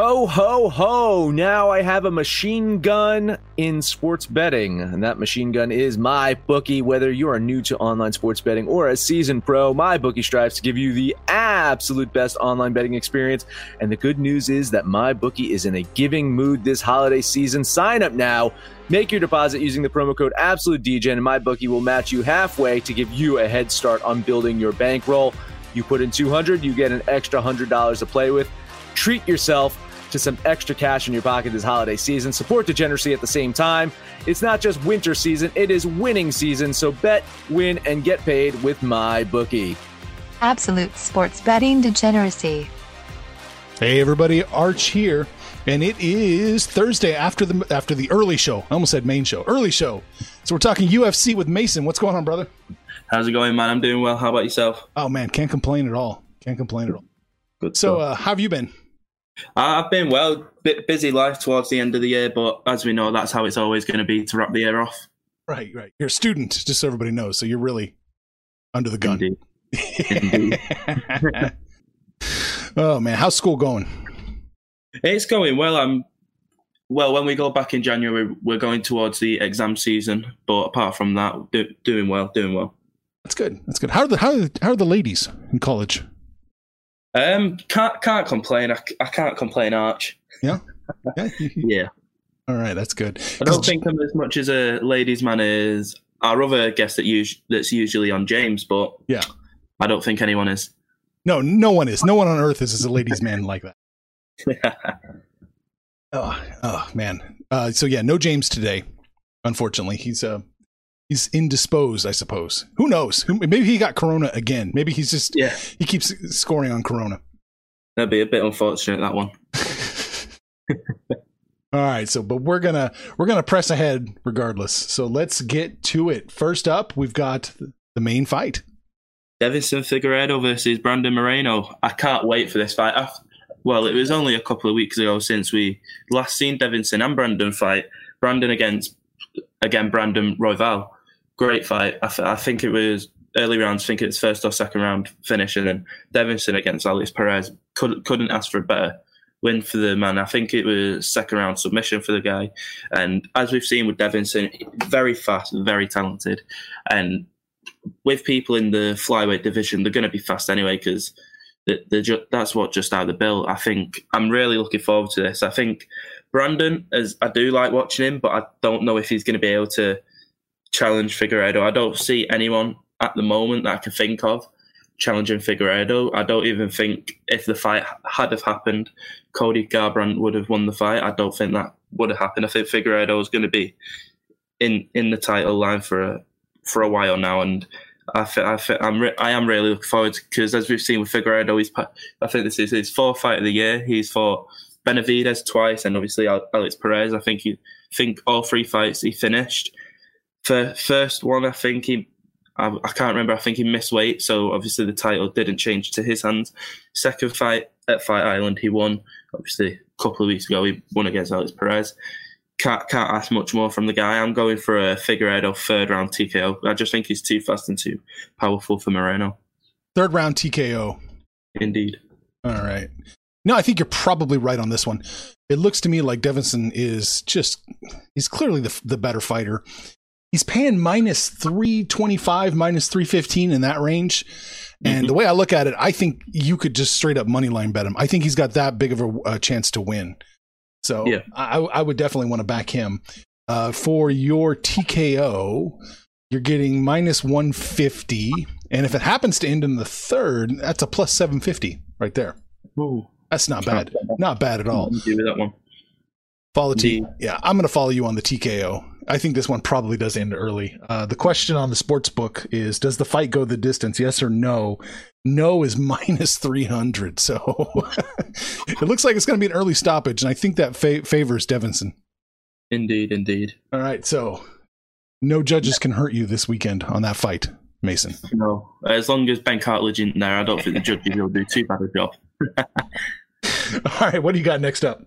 Ho, ho, ho! Now I have a machine gun in sports betting, and that machine gun is my bookie. Whether you are new to online sports betting or a seasoned pro, my bookie strives to give you the absolute best online betting experience. And the good news is that my bookie is in a giving mood this holiday season. Sign up now. Make your deposit using the promo code AbsoluteDGen, and my bookie will match you halfway to give you a head start on building your bankroll. You put in 200, you get an extra $100 to play with. Treat yourself to some extra cash in your pocket this holiday season. Support degeneracy at the same time. It's not just winter season, it is winning season. So bet, win, and get paid with my bookie. Absolute sports betting degeneracy. Hey everybody, Arch here, and it is Thursday after the after the early show. I almost said main show, early show. So we're talking UFC with Mason. What's going on, brother? How's it going, man? I'm doing well. How about yourself? Oh man, can't complain at all. Can't complain at all. Good. So, uh, how have you been? I've been well, bit busy life towards the end of the year, but as we know, that's how it's always going to be to wrap the year off. Right, right. You're a student, just so everybody knows. So you're really under the gun. Indeed. Indeed. oh man, how's school going? It's going well. I'm well. When we go back in January, we're going towards the exam season. But apart from that, do, doing well, doing well. That's good. That's good. How are the how are the, how are the ladies in college? Um, can't can't complain. I, I can't complain, Arch. Yeah. Yeah. Yeah. All right, that's good. I don't think I'm as much as a ladies' man as our other guest that us- that's usually on James, but Yeah. I don't think anyone is. No, no one is. No one on earth is, is a ladies' man like that. Oh, oh man. Uh, so yeah, no James today. Unfortunately, he's uh he's indisposed. I suppose. Who knows? Maybe he got corona again. Maybe he's just yeah, he keeps scoring on corona. that'd be a bit unfortunate that one. All right, so but we're gonna we're gonna press ahead regardless. So let's get to it. First up, we've got the main fight. Deiveson Figueiredo versus Brandon Moreno. I can't wait for this fight. I, well, it was only a couple of weeks ago since we last seen Deiveson and Brandon fight. Brandon against again Brandon Royval. Great fight. I, th- I think it was early rounds. I think it's first or second round finish, and then Deiveson against Alex Perez. Could, couldn't ask for a better win for the man. I think it was second round submission for the guy. And as we've seen with Deiveson, very fast, very talented, and with people in the flyweight division, they're going to be fast anyway because ju- that's what just out they're built. I think I'm really looking forward to this. I think Brandon, as I do like watching him, but I don't know if he's going to be able to challenge Figueiredo. I don't see anyone at the moment that I can think of challenging Figueiredo. I don't even think if the fight had have happened, Cody Garbrandt would have won the fight. I don't think that would have happened. I think Figueiredo was going to be in in the title line for a for a while now, and I th- I th- I'm re- I am really looking forward to because as we've seen with Figueiredo, he's I think this is his fourth fight of the year. He's fought Benavides twice, and obviously Alex Perez. I think he think all three fights he finished. For first one, I think he I, I can't remember. I think he missed weight, so obviously the title didn't change to his hands. Second fight at Fight Island, he won. Obviously, a couple of weeks ago, he won against Alex Perez. Can't can't ask much more from the guy. I'm going for a Figueiredo third round TKO. I just think he's too fast and too powerful for Moreno. Third round TKO. Indeed. All right. No, I think you're probably right on this one. It looks to me like Deiveson is just, he's clearly the, the better fighter. He's paying minus 325, minus 315 in that range. And Mhm. the way I look at it, I think you could just straight up money line bet him. I think he's got that big of a, a chance to win. So Yeah. I, I would definitely want to back him. Uh, for your TKO, you're getting minus 150. And if it happens to end in the third, that's a plus 750 right there. Ooh, That's not bad. Not bad at all. I'm with that one. Follow T. Indeed. Yeah, I'm going to follow you on the TKO. I think this one probably does end early. Uh, the question on the sports book is Does the fight go the distance? Yes or no? No is minus 300. So it looks like it's going to be an early stoppage. And I think that fa- favors Deiveson. Indeed, indeed. All right. So no judges can hurt you this weekend on that fight, Mason. No, as long as Ben Cartledge isn't there, I don't think the judges will do too bad a job. All right. What do you got next up?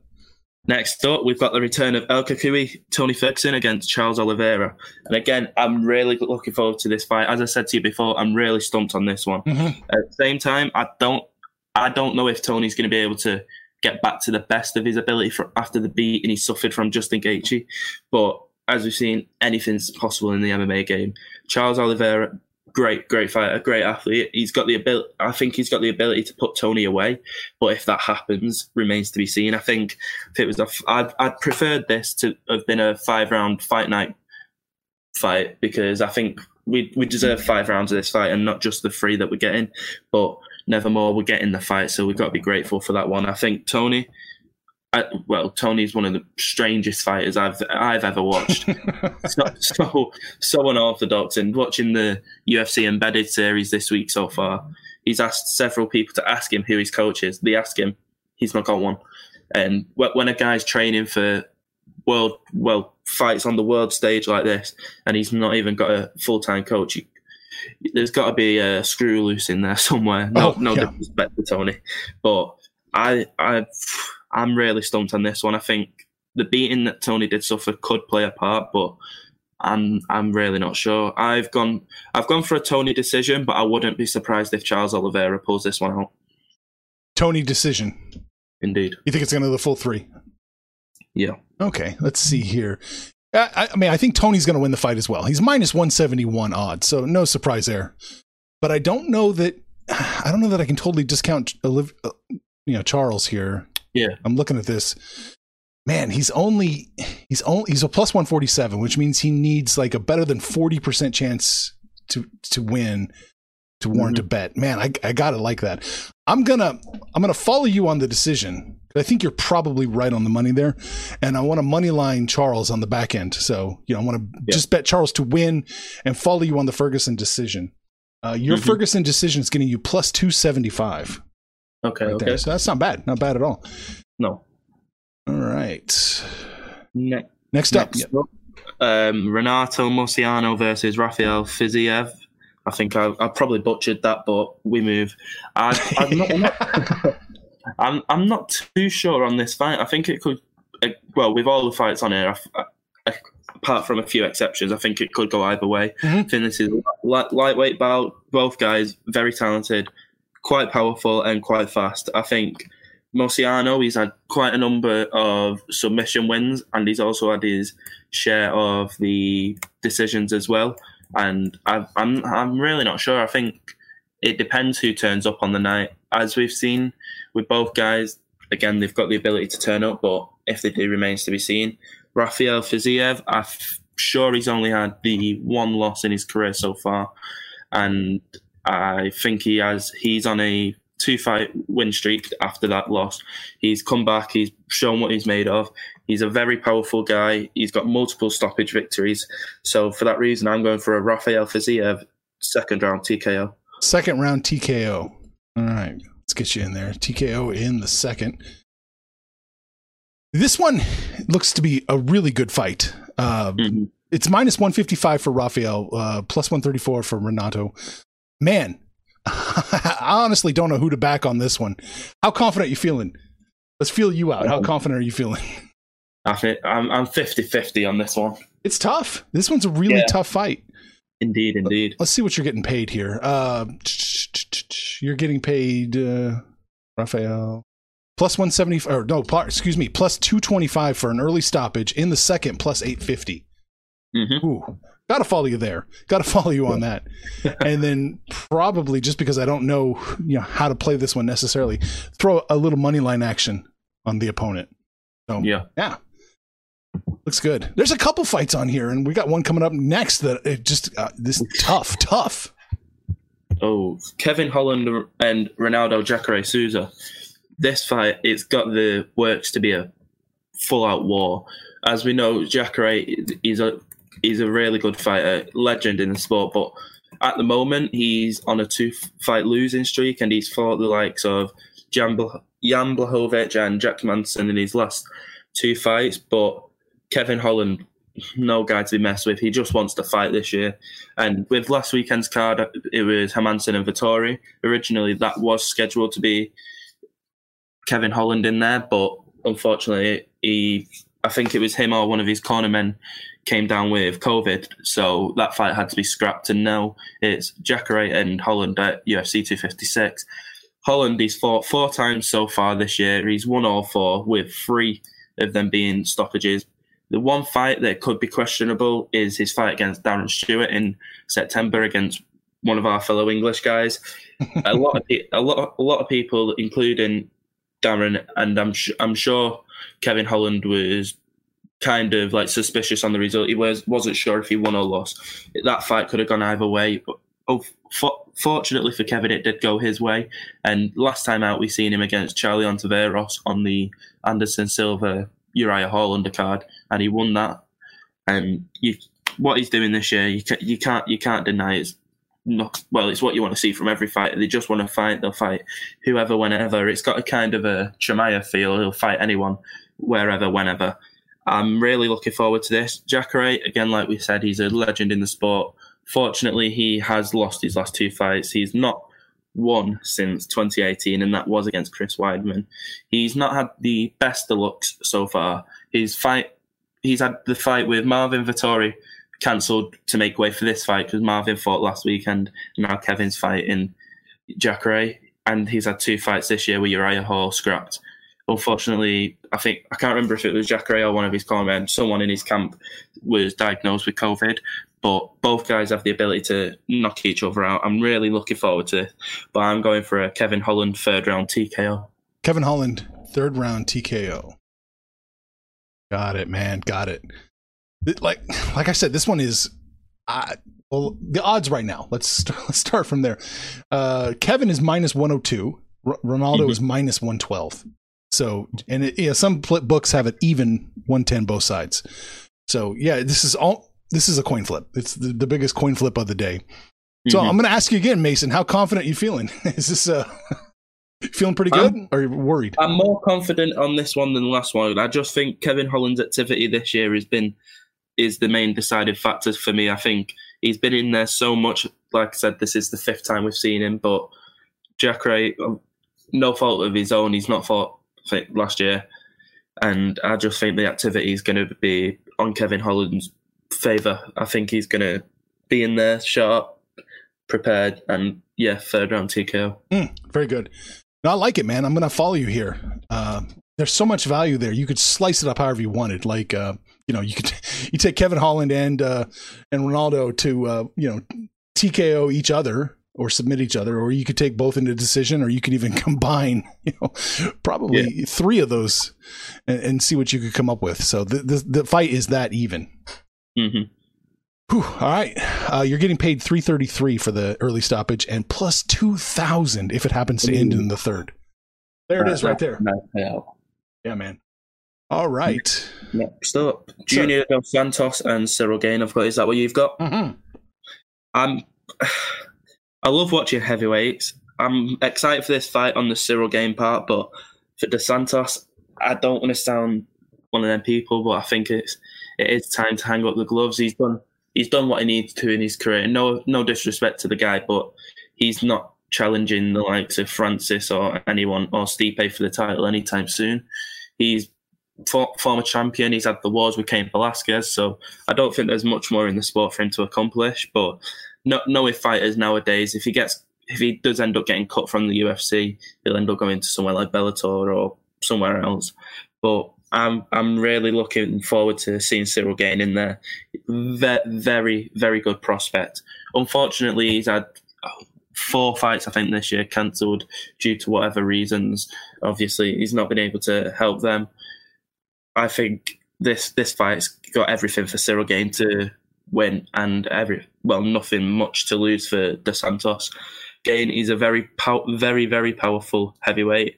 Next up, we've got the return of El Cucuy, Tony Ferguson against Charles Oliveira. And again, I'm really looking forward to this fight. As I said to you before, I'm really stumped on this one. Mhm. At the same time, I don't, I don't know if Tony's going to be able to get back to the best of his ability for, after the beat and he suffered from Justin Gaethje. But as we've seen, anything's possible in the MMA game. Charles Oliveira, great, great fighter, great athlete. He's got the ability. I think he's got the ability to put Tony away. But if that happens, remains to be seen. I think if it was a, I'd, I'd preferred this to have been a five round fight night fight because I think we we deserve five rounds of this fight and not just the three that we're getting. But nevermore, we're getting the fight, so we've got to be grateful for that one. I think Tony. I, well, Tony's one of the strangest fighters I've I've ever watched. so, so so unorthodox. And watching the UFC embedded series this week so far, he's asked several people to ask him who his coach is. They ask him, he's not got one. And when a guy's training for world well fights on the world stage like this, and he's not even got a full time coach, you, there's got to be a screw loose in there somewhere. No, Oh, no yeah. disrespect to Tony, but I, I, I'm really stumped on this one. I think the beating that Tony did suffer could play a part, but I'm, I'm really not sure. I've gone, I've gone for a Tony decision, but I wouldn't be surprised if Charles Oliveira pulls this one out. Tony decision. Indeed, You think it's going to the full three? yeah. Okay, let's see here. I, I- mean, I think Tony's going to win the fight as well. He's minus 171 odds, so no surprise there. But I don't know that I don't know that I can totally discount Oliv- uh, you know Charles here. Yeah. I'm looking at this. Man, he's only he's only he's a plus 147, which means he needs like a better than 40% chance to to win to warrant a bet. Man, I I got to like that. I'm going to I'm going to follow you on the decision. I think you're probably right on the money there. And I want to money line Charles on the back end. So, you know, I want to Yeah. just bet Charles to win and follow you on the Ferguson decision. Uh, your Mhm. Ferguson decision is getting you plus 275 Okay, right okay. there. So that's not bad. Not bad at all. No. All right. Ne- Next up. Next up, um, Renato Mosiano versus Rafael Fiziev. I think I, I probably butchered that, but we move. I, I'm, not, I'm, not, I'm, I'm not too sure on this fight. I think it could, uh, well, with all the fights on here, I, I, apart from a few exceptions, I think it could go either way. Mhm. I think this is a light, lightweight bout. Both guys very talented, quite powerful, and quite fast. I think Mosiano, he's had quite a number of submission wins, and he's also had his share of the decisions as well. And I've, I'm I'm really not sure. I think it depends who turns up on the night. As we've seen with both guys, again they've got the ability to turn up, but if they do, remains to be seen. Rafael Fiziev, I'm sure he's only had the one loss in his career so far, and I think he has. He's on a two fight win streak after that loss. He's come back. He's shown what he's made of. He's a very powerful guy. He's got multiple stoppage victories. So for that reason, I'm going for a Rafael Fiziev second round TKO. Second round TKO. All right. Let's get you in there. TKO in the second. This one looks to be a really good fight. Uh, Mhm. It's minus 155 for Rafael, uh, plus 134 for Renato. Man, I honestly don't know who to back on this one. How confident you feeling? Let's feel you out. How confident are you feeling? I think I'm I'm 50-50 on this one. It's tough. This one's a really Yeah. tough fight. Indeed, indeed. Let's see what you're getting paid here. Uh, you're getting paid, uh, Rafael, plus 170, or no, excuse me, plus 225 for an early stoppage in the second, plus 850. hmm Ooh, gotta follow you there. Gotta follow you on that. and then probably just because I don't know, you know, how to play this one necessarily, throw a little money line action on the opponent. So Yeah. yeah. Looks good. There's a couple fights on here, and we got one coming up next that it just uh, this tough, tough. Oh, Kevin Holland and Ronaldo Jacare Souza. This fight, it's got the works to be a full out war. As we know, Jacare is a he's a really good fighter, legend in the sport, but at the moment he's on a two fight losing streak and he's fought the likes of Jan, Bl- Jan Blachowicz and Jack Manson in his last two fights, but Kevin Holland, no guy to be messed with. He just wants to fight this year. And with last weekend's card, it was Hermansson and Vettori. Originally, that was scheduled to be Kevin Holland in there, but unfortunately, he, I think it was him or one of his cornermen came down with COVID, so that fight had to be scrapped. And now it's Jacare and Holland at UFC 256. Holland, he's fought four times so far this year. He's won all four, with three of them being stoppages. The one fight that could be questionable is his fight against Darren Stewart in September against one of our fellow English guys. a lot of a lot a lot of people, including Darren, and I'm I'm sure Kevin Holland was kind of like suspicious on the result. He was wasn't sure if he won or lost. That fight could have gone either way. But oh, for, fortunately for Kevin, it did go his way. And last time out, we seen him against Charlie Ontiveros on the Anderson Silva Uriah Hall undercard, and he won that. And you, what he's doing this year, you, you can't you can't deny it's not well. It's what you want to see from every fighter. They just want to fight. They'll fight whoever, whenever. It's got a kind of a Chimaev feel. He'll fight anyone, wherever, whenever. I'm really looking forward to this. Jacare, again, like we said, he's a legend in the sport. Fortunately, he has lost his last two fights. He's not won since 2018, and that was against Chris Weidman. He's not had the best of looks so far. His fight, he's had the fight with Marvin Vettori cancelled to make way for this fight because Marvin fought last weekend. Now Kevin's fighting Jacare, and he's had two fights this year with Uriah Hall scrapped unfortunately, I think I can't remember if it was Jacare or one of his cornermen. Someone in his camp was diagnosed with COVID, but both guys have the ability to knock each other out. I'm really looking forward to it. But I'm going for a Kevin Holland third round TKO. Kevin Holland third round TKO. Got it, man. Got it. Like like I said, this one is. Uh, well, the odds right now. Let's start, let's start from there. Uh, Kevin is minus 102. R- Ronaldo mm-hmm. is minus 112. So, and it, yeah, some books have it even 110 both sides. So, yeah, this is all. This is a coin flip. It's the, the biggest coin flip of the day. So mm-hmm. I'm going to ask you again, Mason. How confident you feeling? is this uh, feeling pretty good, I'm, or are you worried? I'm more confident on this one than the last one. I just think Kevin Holland's activity this year has been is the main decided factor for me. I think he's been in there so much. Like I said, this is the fifth time we've seen him, but Jacare, no fault of his own, he's not fought last year, and I just think the activity is going to be on Kevin Holland's favour. I think he's going to be in there sharp, prepared, and yeah, third round TKO. Mm, very good. No, I like it, man. I'm going to follow you here. Uh, there's so much value there. You could slice it up however you wanted. Like, uh, you know, you could you take Kevin Holland and uh, and Ronaldo to uh, you know TKO each other or submit each other, or you could take both into decision, or you could even combine, you know, probably yeah. three of those and, and, see what you could come up with. So the the, the fight is that even. Mm-hmm. Whew, all right, uh, you're getting paid three thirty three for the early stoppage, and plus two thousand if it happens to end in the third. There it is, right there. Yeah, man. All right. Next up, Junior Dos Santos and Ciryl Gane. I've got. Is that what you've got? Mm-hmm. I'm. I love watching heavyweights. I'm excited for this fight on the Ciryl Gane part, but for Dos Santos, I don't want to sound one of them people, but I think it's it is time to hang up the gloves. He's done he's done what he needs to in his career. No no disrespect to the guy, but he's not challenging the likes of Francis or anyone or Stipe for the title anytime soon. He's for, former champion. He's had the wars with Cain Velasquez, so I don't think there's much more in the sport for him to accomplish. But no, knowing fighters nowadays, if he gets if he does end up getting cut from the UFC, he'll end up going to somewhere like Bellator or somewhere else. But I'm I'm really looking forward to seeing Ciryl Gane in there. Very very good prospect. Unfortunately, he's had four fights I think this year cancelled due to whatever reasons. Obviously, he's not been able to help them. I think this this fight's got everything for Ciryl Gane to win and every well nothing much to lose for Dos Santos. Gane, he's a very pow- very very powerful heavyweight.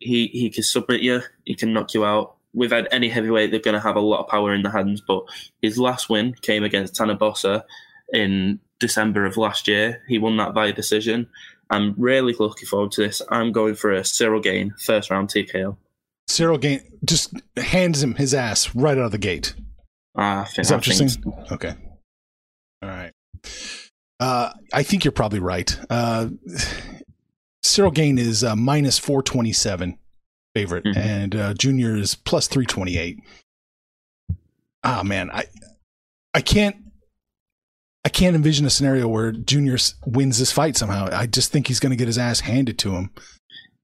He he can submit you, he can knock you out. We've had any heavyweight, they're going to have a lot of power in the hands. But his last win came against Tanner Boser in December of last year. He won that by decision. I'm really looking forward to this. I'm going for a Ciryl Gane first round TKO. Ciryl Gane just hands him his ass right out of the gate. Uh, Is that interesting? So. Okay. Uh, I think you're probably right. Uh, Ciryl Gane is uh, minus 427 favorite, mm-hmm. and uh, Junior is plus 328. Ah, man, I I can't I can't envision a scenario where Junior wins this fight somehow. I just think he's going to get his ass handed to him.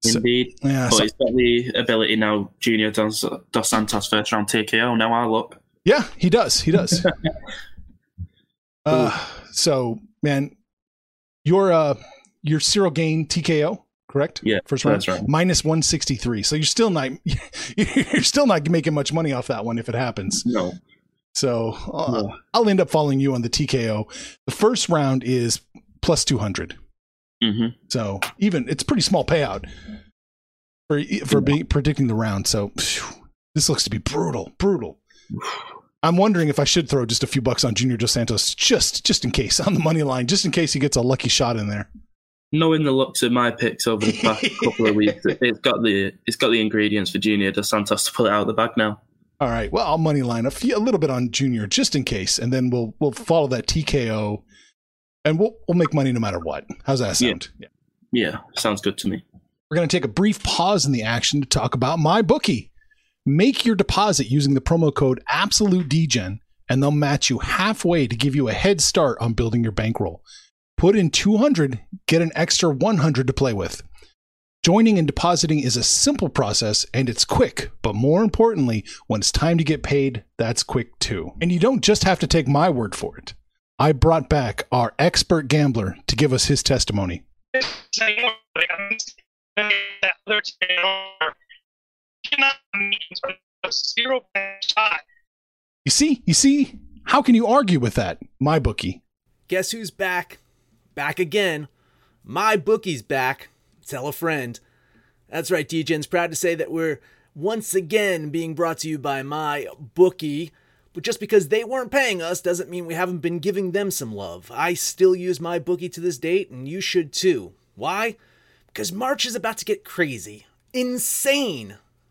So- Indeed. Yeah, But so- he's got the ability now, Junior does Dos Santos first round TKO. Now I look. yeah, he does. He does. uh, so man, your uh, your Ciryl Gane TKO, correct? Yeah, first round first round. minus one sixty three. So you're still not you're still not making much money off that one if it happens. No. So uh, No. I'll end up following you on the TKO. The first round is plus two hundred. hmm So even it's a pretty small payout for for being predicting the round. So phew, this looks to be brutal, brutal. I'm wondering if I should throw just a few bucks on Junior Dos Santos just just in case on the money line, just in case he gets a lucky shot in there. Knowing the looks of my picks over the past couple of weeks, it's got the it's got the ingredients for Junior Dos Santos to pull it out of the bag now. All right, well I'll money line a, few, a little bit on Junior just in case, and then we'll we'll follow that TKO, and we'll we'll make money no matter what. How's that Yeah. sound? Yeah. Yeah, sounds good to me. We're going to take a brief pause in the action to talk about my bookie. Make your deposit using the promo code AbsoluteDGen, and they'll match you halfway to give you a head start on building your bankroll. Put in 200, get an extra 100 to play with. Joining and depositing is a simple process and it's quick, but more importantly, when it's time to get paid, that's quick too. And you don't just have to take my word for it. I brought back our expert gambler to give us his testimony. Zero shot. You see, you see, how can you argue with that, my bookie? Guess who's back? Back again. My bookie's back. Tell a friend. That's right, DJ's proud to say that we're once again being brought to you by my bookie. But just because they weren't paying us doesn't mean we haven't been giving them some love. I still use my bookie to this date, and you should too. Why? Because March is about to get crazy, insane,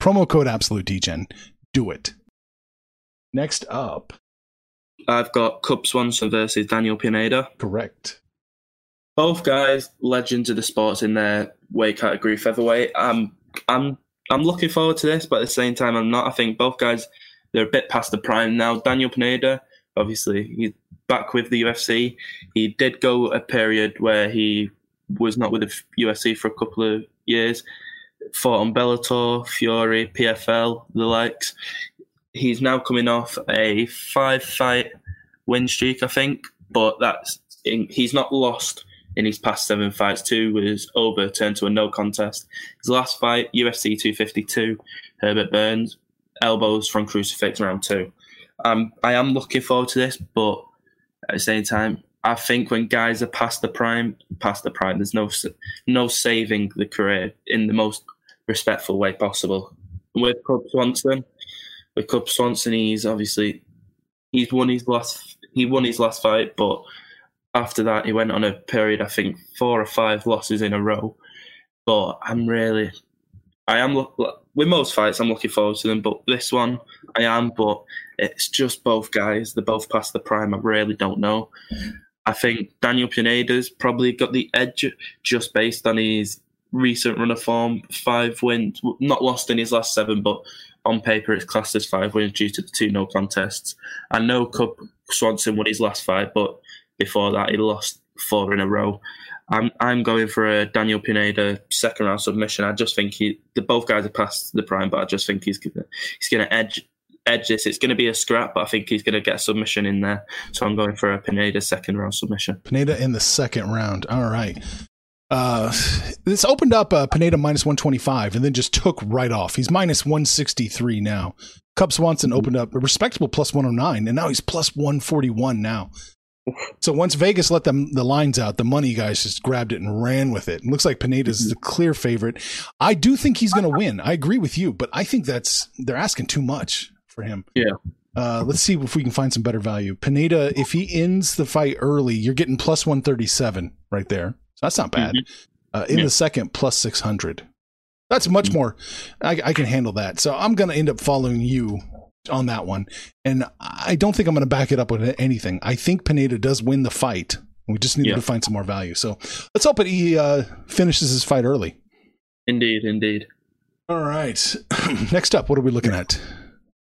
Promo code Absolute DGen. Do it. Next up, I've got Cub Swanson versus Daniel Pineda. correct. Both guys, legends of the sports in their weight category, featherweight. I'm, I'm, I'm looking forward to this, but at the same time, I'm not. I think both guys, they're a bit past the prime now. Daniel Pineda, obviously, he's back with the UFC. He did go a period where he was not with the UFC for a couple of years. Fought on Bellator, Fury, PFL, the likes. He's now coming off a five-fight win streak, I think, but that's in, he's not lost in his past seven fights. Two was overturned to a no contest. His last fight, UFC 252, Herbert Burns, elbows from crucifix round two. Um, I am looking forward to this, but at the same time, I think when guys are past the prime, past the prime, there's no no saving the career in the most respectful way possible. With Cub Swanson, with Cub Swanson, he's obviously he's won his last he won his last fight, but after that he went on a period I think four or five losses in a row. But I'm really I am with most fights I'm looking forward to them, but this one I am. But it's just both guys; they're both past the prime. I really don't know. I think Daniel Pineda's probably got the edge just based on his recent run of form, five wins, not lost in his last seven, but on paper it's classed as five wins due to the two no contests. I know Cub Swanson won his last five, but before that he lost four in a row. I'm I'm going for a Daniel Pineda second round submission. I just think he the both guys are past the prime, but I just think he's gonna he's gonna edge edge this. It's going to be a scrap, but I think he's going to get a submission in there. So I'm going for a Pineda second round submission. Pineda in the second round. All right. Uh, this opened up uh, Pineda minus 125 and then just took right off. He's minus 163 now. Cub Swanson opened up a respectable plus 109, and now he's plus 141 now. So once Vegas let them the lines out, the money guys just grabbed it and ran with it. It looks like Pineda's the clear favorite. I do think he's going to win. I agree with you, but I think that's they're asking too much for him. Yeah. Uh, let's see if we can find some better value. Pineda, if he ends the fight early, you're getting plus 137 right there. So that's not bad. Uh, in Yeah. the second, plus 600. That's much more. I, I can handle that. So I'm going to end up following you on that one. And I don't think I'm going to back it up with anything. I think Pineda does win the fight. We just need Yeah. to find some more value. So let's hope that he uh, finishes his fight early. Indeed, indeed. All right. Next up, what are we looking at?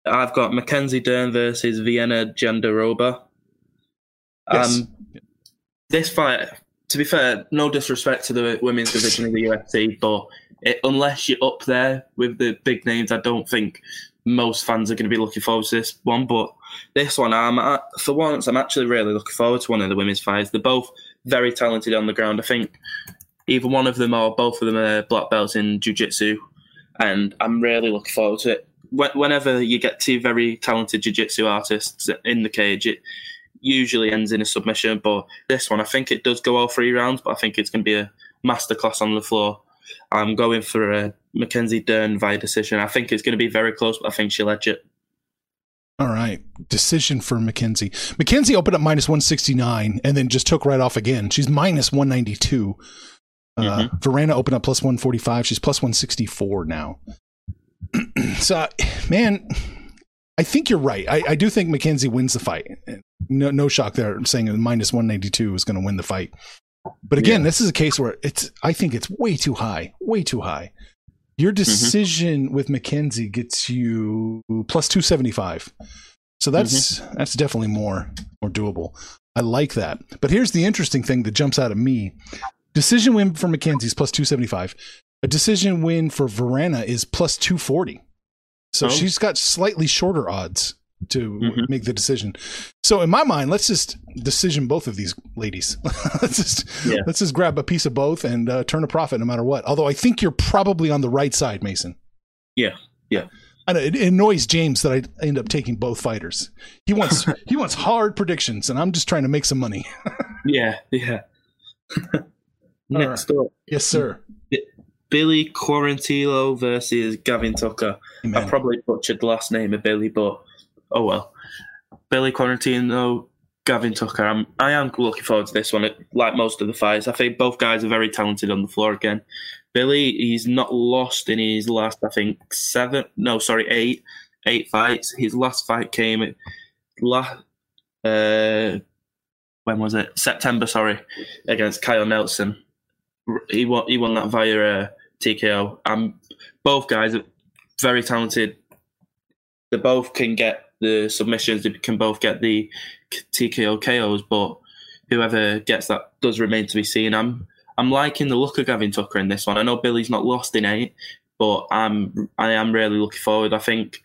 I've got Mackenzie Dern versus Virna Jandiroba. Yes. Um, this fight, to be fair, no disrespect to the women's division of the UFC, but it, unless you're up there with the big names, I don't think most fans are going to be looking forward to this one. But this one, I'm uh, for once, I'm actually really looking forward to one of the women's fights. They're both very talented on the ground. I think either one of them or both of them are black belts in jiu-jitsu and I'm really looking forward to it. Wh- Whenever you get two very talented jiu-jitsu artists in the cage, it usually ends in a submission. But this one, I think it does go all three rounds, but I think it's going to be a masterclass on the floor. I'm going for a Mackenzie Dern via decision. I think it's going to be very close, but I think she'll edge it. All right. Decision for Mackenzie. Mackenzie opened up minus 169 and then just took right off again. She's minus 192. Uh, Virna opened up plus 145. She's plus 164 now. so, man, I think you're right. I, I do think Mackenzie wins the fight. No, no shock there saying that minus 192 is going to win the fight. But again, this is a case where it's, I think it's way too high, way too high. Your mm-hmm. decision with Mackenzie gets you plus 275. So that's mm-hmm. that's definitely more more doable. I like that. But here's the interesting thing that jumps out at me. Decision win for Mackenzie is plus 275. A decision win for Virna is plus 240. So Oh. she's got slightly shorter odds to Mhm. make the decision. So in my mind, let's just decision both of these ladies. let's just Yeah. let's just grab a piece of both and uh, turn a profit no matter what. Although I think you're probably on the right side, Mason. Yeah, yeah. I know it, annoys James that I end up taking both fighters. He wants he wants hard predictions, and I'm just trying to make some money. Yeah, yeah. Next up, yes, sir. Billy Quarantillo versus Gavin Tucker. I probably butchered the last name of Billy, but oh well. Billy Quarantino, Gavin Tucker. I'm, I am looking forward to this one. Like most of the fights, I think both guys are very talented on the floor again. Billy, he's not lost in his last, I think seven. No, sorry, eight, eight fights. His last fight came at last. Uh, when was it? September, sorry, against Kyle Nelson. He won. He won that via uh, TKO. Um, both guys are very talented. They both can get the submissions. They can both get the TKO KOs. But whoever gets that does remain to be seen. I'm I'm liking the look of Gavin Tucker in this one. I know Billy's not lost in eight, but I'm I am really looking forward. I think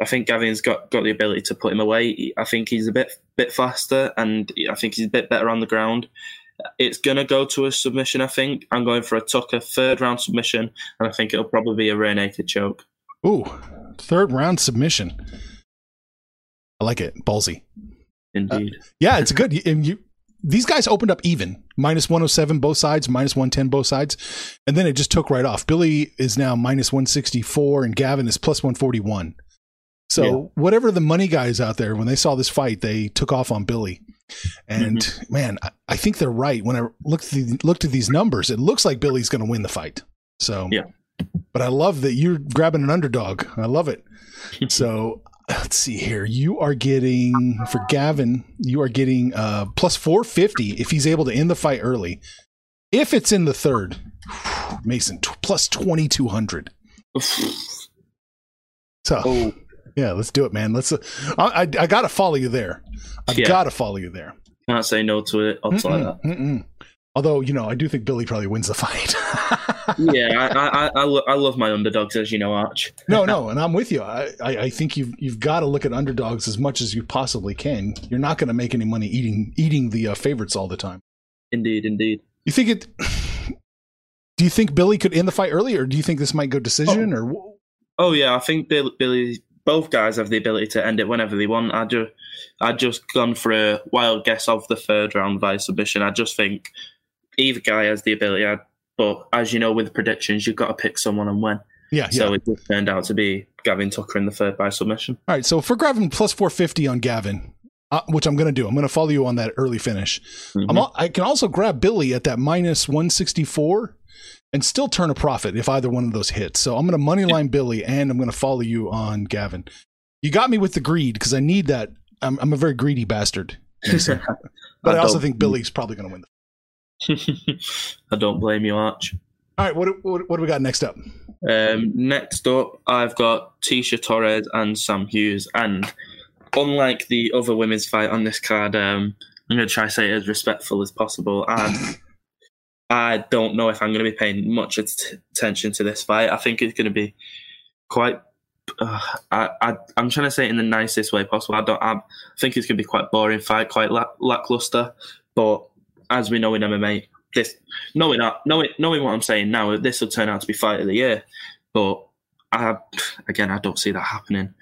I think Gavin's got, got the ability to put him away. I think he's a bit bit faster, and I think he's a bit better on the ground. It's gonna go to a submission. I think I'm going for a Tucker third round submission, and I think it'll probably be a rear naked choke. Ooh, third round submission. I like it. Ballsy. Indeed. Uh, yeah, it's good. And you, these guys opened up even minus 107 both sides, minus 110 both sides, and then it just took right off. Billy is now minus 164, and Gavin is plus 141. So Yeah. whatever the money guys out there, when they saw this fight, they took off on Billy. And man, I, I think they're right. When I looked at the, looked at these numbers, it looks like Billy's going to win the fight. So Yeah. But I love that you're grabbing an underdog. I love it. so let's see here. You are getting for Gavin, you are getting uh plus 450 if he's able to end the fight early. If it's in the third, Mason t- plus twenty two hundred. So oh, yeah, let's do it, man. Let's. Uh, I, I I gotta follow you there. I've Yeah. gotta follow you there. can't say no to it. Odds like that. Mm-mm. Although you know, I do think Billy probably wins the fight. Yeah, I I, I, I, lo- I love my underdogs, as you know, Arch. no, no, and I'm with you. I, I, I think you've you've got to look at underdogs as much as you possibly can. You're not going to make any money eating eating the uh, favorites all the time. Indeed, indeed. You think it? Do you think Billy could end the fight early, or do you think this might go decision? Or Oh yeah, I think Bill, Billy. Both guys have the ability to end it whenever they want. I just, I just gone for a wild guess of the third round via submission. I just think either guy has the ability. I, but as you know, with predictions, you've got to pick someone and win. yeah, yeah. So it just turned out to be Gavin Tucker in the third by submission. All right, so if we're grabbing plus 450 on Gavin, uh, which I'm going to do, I'm going to follow you on that early finish. I'm al- I can also grab Billy at that minus 164 and still turn a profit if either one of those hits. So I'm going to money line Billy and I'm going to follow you on Gavin. You got me with the greed because I need that. I'm, I'm a very greedy bastard. But I, also think Billy's probably going to win. I don't blame you, Arch. All right, what, what, what do we got next up? Um, next up, I've got Tecia Torres and Sam Hughes. And unlike the other women's fight on this card, um, I'm going to try to say it as respectful as possible. And I don't know if I'm going to be paying much attention to this fight. I think it's going to be quite. Uh, I, I, I'm trying to say it in the nicest way possible. I don't. I think it's going to be quite boring fight, quite lack, lackluster. But as we know in MMA, this knowing that, knowing knowing what I'm saying now, this will turn out to be fight of the year. But I, again, I don't see that happening.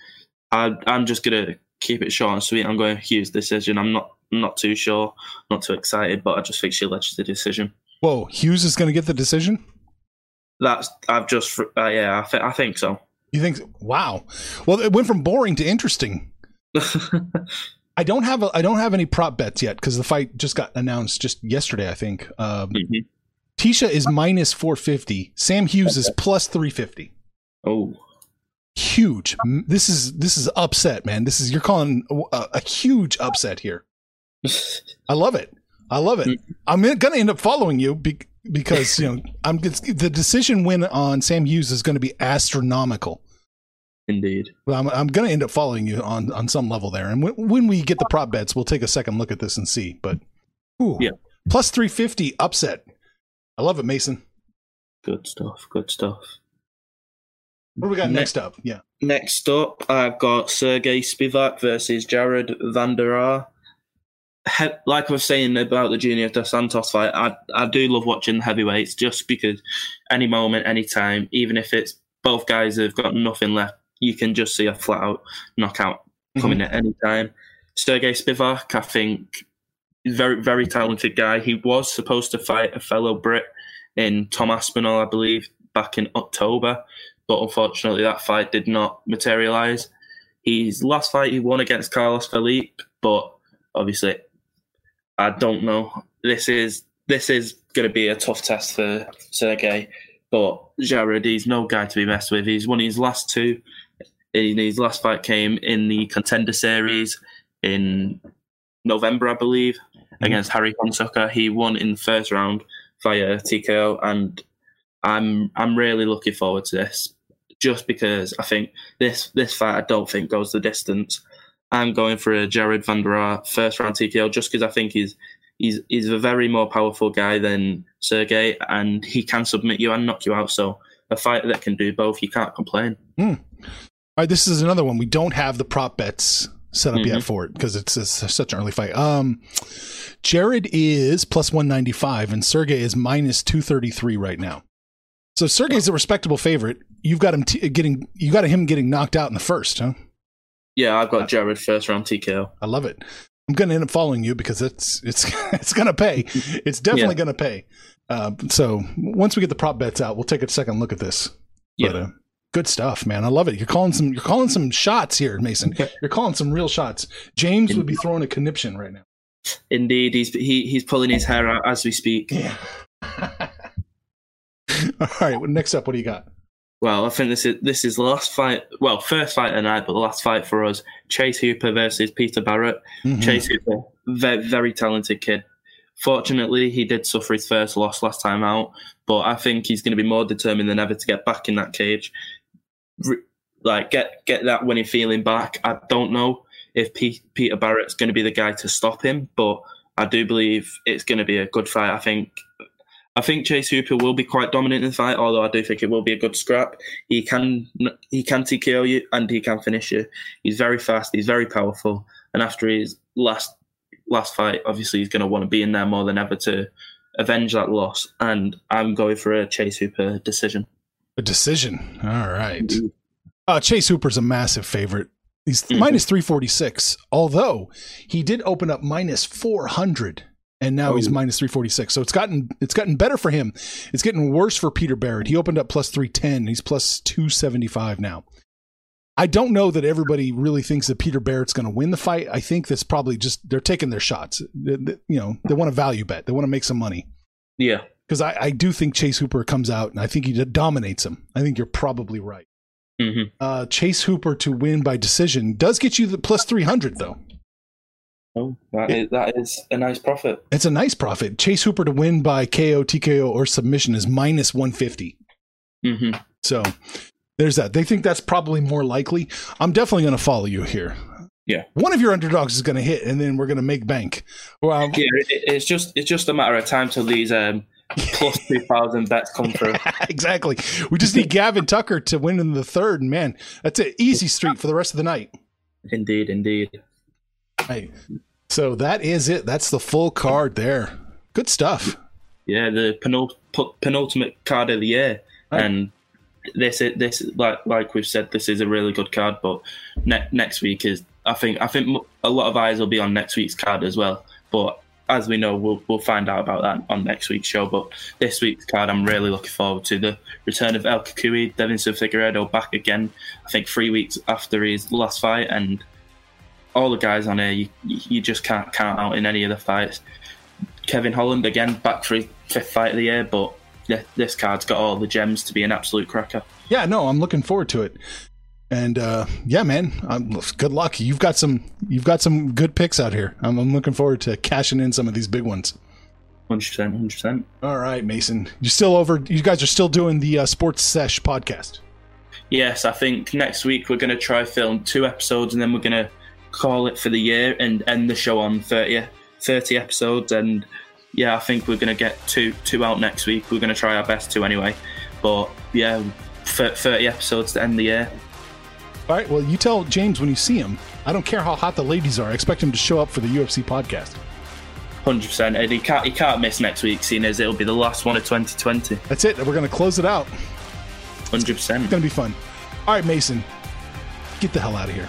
I, I'm just gonna keep it short and sweet. I'm going to Hughes decision. I'm not not too sure, not too excited, but I just think she'll edge the decision. Whoa, Hughes is going to get the decision? That's I've just uh, yeah, I, th- I think so. You think? Wow. Well, it went from boring to interesting. I don't have a, I don't have any prop bets yet because the fight just got announced just yesterday. I think. Um, Mhm. Tecia is minus four fifty. Sam Hughes is plus three fifty. Oh, Huge. This is this is upset, man. This is you're calling a, a huge upset here. I love it. I love it. Mm-hmm. I'm going to end up following you be, because you know I'm the decision win on Sam Hughes is going to be astronomical. indeed. Well, I'm, I'm going to end up following you on, on some level there. And when, when we get the prop bets, we'll take a second look at this and see. But ooh, Yeah. plus 350 upset. I love it, Mason. Good stuff. Good stuff. What do we got Ne- next up? Yeah. Next up, I've got Sergey Spivak versus Jared Vanderaa. He- like I was saying about the Junior Dos Santos fight, I, I do love watching the heavyweights just because any moment, any time, even if it's both guys have got nothing left, you can just see a flat out knockout mm-hmm. coming at any time. Sergey Spivak, I think, very, very talented guy. He was supposed to fight a fellow Brit in Tom Aspinall, I believe, back in October but unfortunately that fight did not materialize. His last fight he won against Carlos Felipe, but obviously I don't know. This is this is going to be a tough test for Sergey, but Jared he's no guy to be messed with. He's won his last two. In his last fight came in the contender series in November, I believe, mm-hmm. against Harry Hunsucker. He won in the first round via TKO, and I'm I'm really looking forward to this, just because I think this this fight I don't think goes the distance. I'm going for a Jared Vanderaa first round TKO just because I think he's he's he's a very more powerful guy than Sergey, and he can submit you and knock you out. So a fighter that can do both, you can't complain. All right. This is another one. We don't have the prop bets set up yet for it because it's, it's such an early fight. Um, Jared is plus 195 and Sergey is minus 233 right now. So Sergey's a respectable favorite. You've got him t- getting, you got him getting knocked out in the first, huh? Yeah, I've got Jared first round TKO. I love it. I'm going to end up following you because it's it's it's going to pay. It's definitely Yeah. going to pay. Uh, so once we get the prop bets out, we'll take a second look at this. But, Yeah. uh, good stuff, man. I love it. You're calling some you're calling some shots here, Mason. You're calling some real shots. James would be throwing a conniption right now. Indeed, he's he, he's pulling his hair out as we speak. Yeah. All right. well, Next up, what do you got? Well, I think this is this is the last fight. Well, first fight tonight, but the last fight for us: Chase Hooper versus Peter Barrett. Mhm. Chase Hooper, very very talented kid. Fortunately, he did suffer his first loss last time out, but I think he's going to be more determined than ever to get back in that cage. Re- like get get that winning feeling back. I don't know if P- Peter Barrett's going to be the guy to stop him, but I do believe it's going to be a good fight. I think I think Chase Hooper will be quite dominant in the fight, although I do think it will be a good scrap. He can he can TKO you and he can finish you. He's very fast. He's very powerful. And after his last last fight, obviously he's going to want to be in there more than ever to avenge that loss. And I'm going for a Chase Hooper decision. A decision. All right. Uh, Chase Hooper's a massive favorite. He's mm-hmm. minus 346, although he did open up minus 400 and now oh. he's minus 346. So it's gotten it's gotten better for him. It's getting worse for Peter Barrett. He opened up plus 310. He's plus 275 now. I don't know that everybody really thinks that Peter Barrett's going to win the fight. I think that's probably just they're taking their shots. They, they, you know, they want to value bet. They want to make some money. Yeah. Because I, I do think Chase Hooper comes out and I think he dominates him. I think you're probably right. Mm-hmm. Uh, Chase Hooper to win by decision does get you the plus 300 though. Oh, that, it, is, that is a nice profit. It's a nice profit. Chase Hooper to win by KO, TKO, or submission is minus 150. Mm-hmm. So there's that. They think that's probably more likely. I'm definitely going to follow you here. Yeah, one of your underdogs is going to hit, and then we're going to make bank. Well, yeah, it, it's just it's just a matter of time till these um, plus two thousand bets come through. exactly. We just need Gavin Tucker to win in the third, and man, that's an easy street for the rest of the night. Indeed, indeed. Hey, so that is it. That's the full card there. Good stuff. Yeah, the penult- penultimate card of the year, right. and this is this like like we've said, this is a really good card. But ne- next week is, I think, I think a lot of eyes will be on next week's card as well. But as we know, we'll we'll find out about that on next week's show. But this week's card, I'm really looking forward to the return of El Cucuy, Deiveson Figueiredo back again. I think three weeks after his last fight, and all the guys on here, you, you just can't count out in any of the fights. Kevin Holland again back for his fifth fight of the year, but yeah, this card's got all the gems to be an absolute cracker. Yeah, no, I'm looking forward to it. And uh, yeah, man, I'm, good luck. You've got some you've got some good picks out here. I'm, I'm looking forward to cashing in some of these big ones. Hundred percent, hundred percent. All right, Mason, you're still over? You guys are still doing the uh, Sports Sesh podcast. Yes, I think next week we're going to try film two episodes, and then we're going to call it for the year and end the show on 30, 30 episodes. And yeah, I think we're going to get two two out next week. We're going to try our best to anyway. But yeah, 30 episodes to end the year. All right. Well, you tell James when you see him. I don't care how hot the ladies are. I expect him to show up for the UFC podcast. Hundred percent, and he can't he can't miss next week, seeing as it'll be the last one of 2020. That's it. We're gonna close it out. Hundred percent. It's gonna be fun. All right, Mason, get the hell out of here.